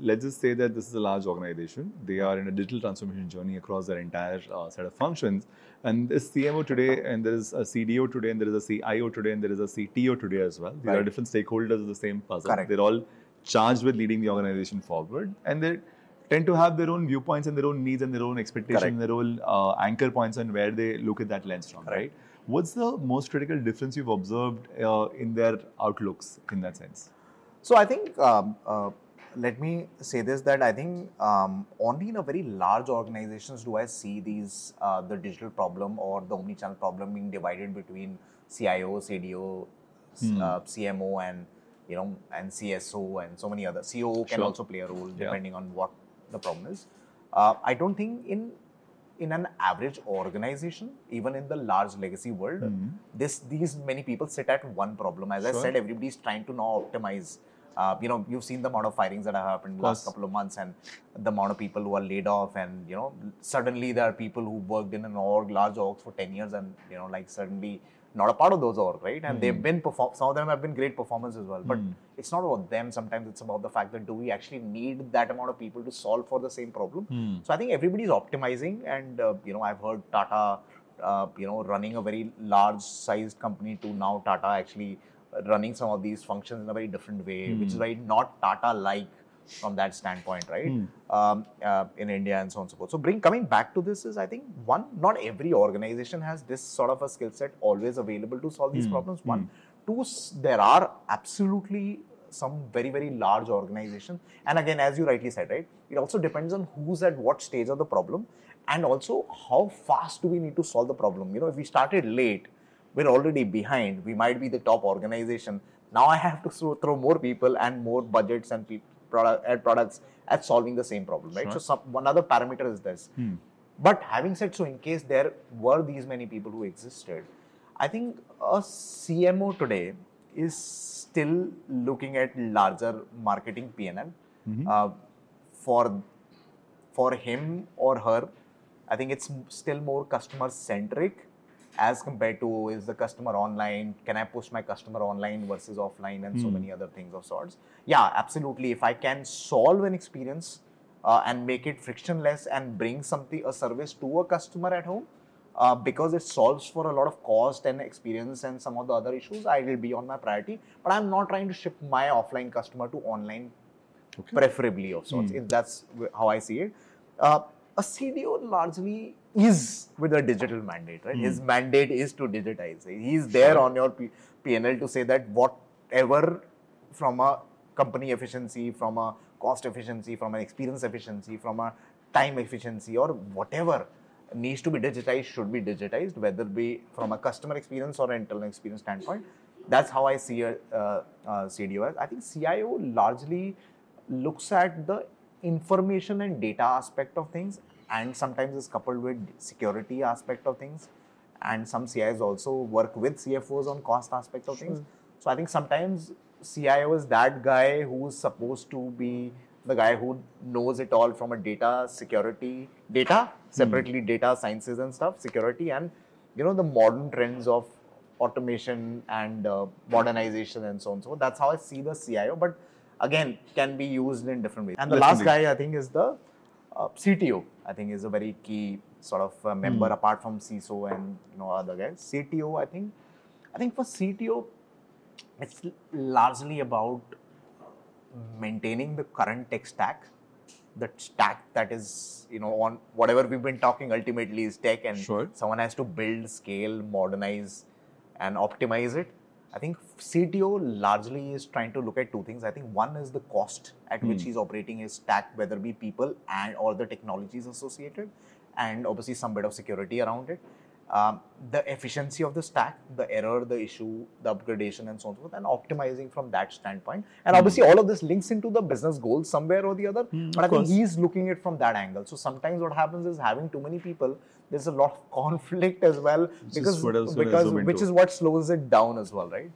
let's just say that this is a large organization. They are in a digital transformation journey across their entire uh, set of functions. And this CMO today, and there is a CDO today, and there is a CIO today, and there is a CTO today as well. These Right. are different stakeholders of the same puzzle. Correct. They're all charged with leading the organization forward, and they tend to have their own viewpoints and their own needs and their own expectations, Correct. and their own uh, anchor points on where they look at that lens from, Correct. right? What's the most critical difference you've observed uh, in their outlooks in that sense? So I think um, uh, let me say this that I think um, only in a very large organizations do I see these uh, the digital problem or the omnichannel problem being divided between CIO, CDO, Hmm. uh, CMO, and you know and CSO and so many other COO can Sure. also play a role Yeah. depending on what the problem is. Uh, I don't think in in an average organization, even in the large legacy world, Mhm. this these many people sit at one problem. As I Sure. said, everybody's trying to now optimize. Uh, you know, you've seen the amount of firings that have happened in the last couple of months, and the amount of people who are laid off, and you know, suddenly there are people who worked in an org, large orgs for ten years, and you know, like suddenly not a part of those org, right? And they've been perform. Some of them have been great performers as well, but Hmm. it's not about them. Sometimes it's about the fact that do we actually need that amount of people to solve for the same problem? Hmm. So I think everybody's optimizing, and uh, you know, I've heard Tata, uh, you know, running a very large-sized company to now Tata actually running some of these functions in a very different way, which is Hmm. very not Tata-like from that standpoint, right? Hmm. Um, uh, in India and so on and so forth. So bring coming back to this is I think one, not every organization has this sort of a skill set always available to solve these Hmm. problems. One, two, there are absolutely some very very large organizations, and again, as you rightly said, right, it also depends on who's at what stage of the problem, and also how fast do we need to solve the problem. You know, if we started late, we're already behind. We might be the top organization. Now I have to throw, more people and more budgets and pe- product, and products at solving the same problem, right? Sure. So some, one other parameter is this. Hmm. But having said so, in case there were these many people who existed, I think a CMO today is still looking at larger marketing PNL. Mhm. Uh, for for him or her, I think it's still more customer centric as compared to is the customer online? Can I push my customer online versus offline and so Hmm. many other things of sorts? Yeah, absolutely. If I can solve an experience uh, and make it frictionless and bring something a service to a customer at home uh, because it solves for a lot of cost and experience and some of the other issues, I will be on my priority. But I'm not trying to shift my offline customer to online Okay. preferably of sorts. Hmm. If that's how I see it. Uh, a CDO largely is with a digital mandate, right? His mandate is to digitize. He's there Sure. on your P- PNL to say that whatever from a company efficiency, from a cost efficiency, from an experience efficiency, from a time efficiency, or whatever needs to be digitized should be digitized, whether it be from a customer experience or an internal experience standpoint. That's how I see a, uh, uh, CDO as. I think CIO largely looks at the information and data aspect of things and sometimes is coupled with security aspect of things. And some CIOs also work with CFOs on cost aspect of things. So I think sometimes CIO is that guy who's supposed to be the guy who knows it all from a data security data separately data sciences and stuff security and you know the modern trends of automation and uh, modernization and so on. So that's how I see the CIO but again can be used in different ways. And the last indeed. guy I think is the uh, CTO I think is a very key sort of uh, member Hmm. apart from CISO and you know other guys. CTO I think I think for CTO it's largely about maintaining the current tech stack. The stack that is you know on whatever we've been talking ultimately is tech and Sure. someone has to build, scale, modernize, and optimize it. I think CTO largely is trying to look at two things. I think one is the cost at which Hmm. he's operating his stack, whether it be people and all the technologies associated, and obviously some bit of security around it. Um, the efficiency of the stack, the error, the issue, the upgradation, and so on and so forth, and optimizing from that standpoint. And obviously, all of this links into the business goals somewhere or the other. Hmm, but I of think he's looking at from that angle. So sometimes what happens is having too many people, there's a lot of conflict as well is because what I was gonna because which is what slows it down as well, right?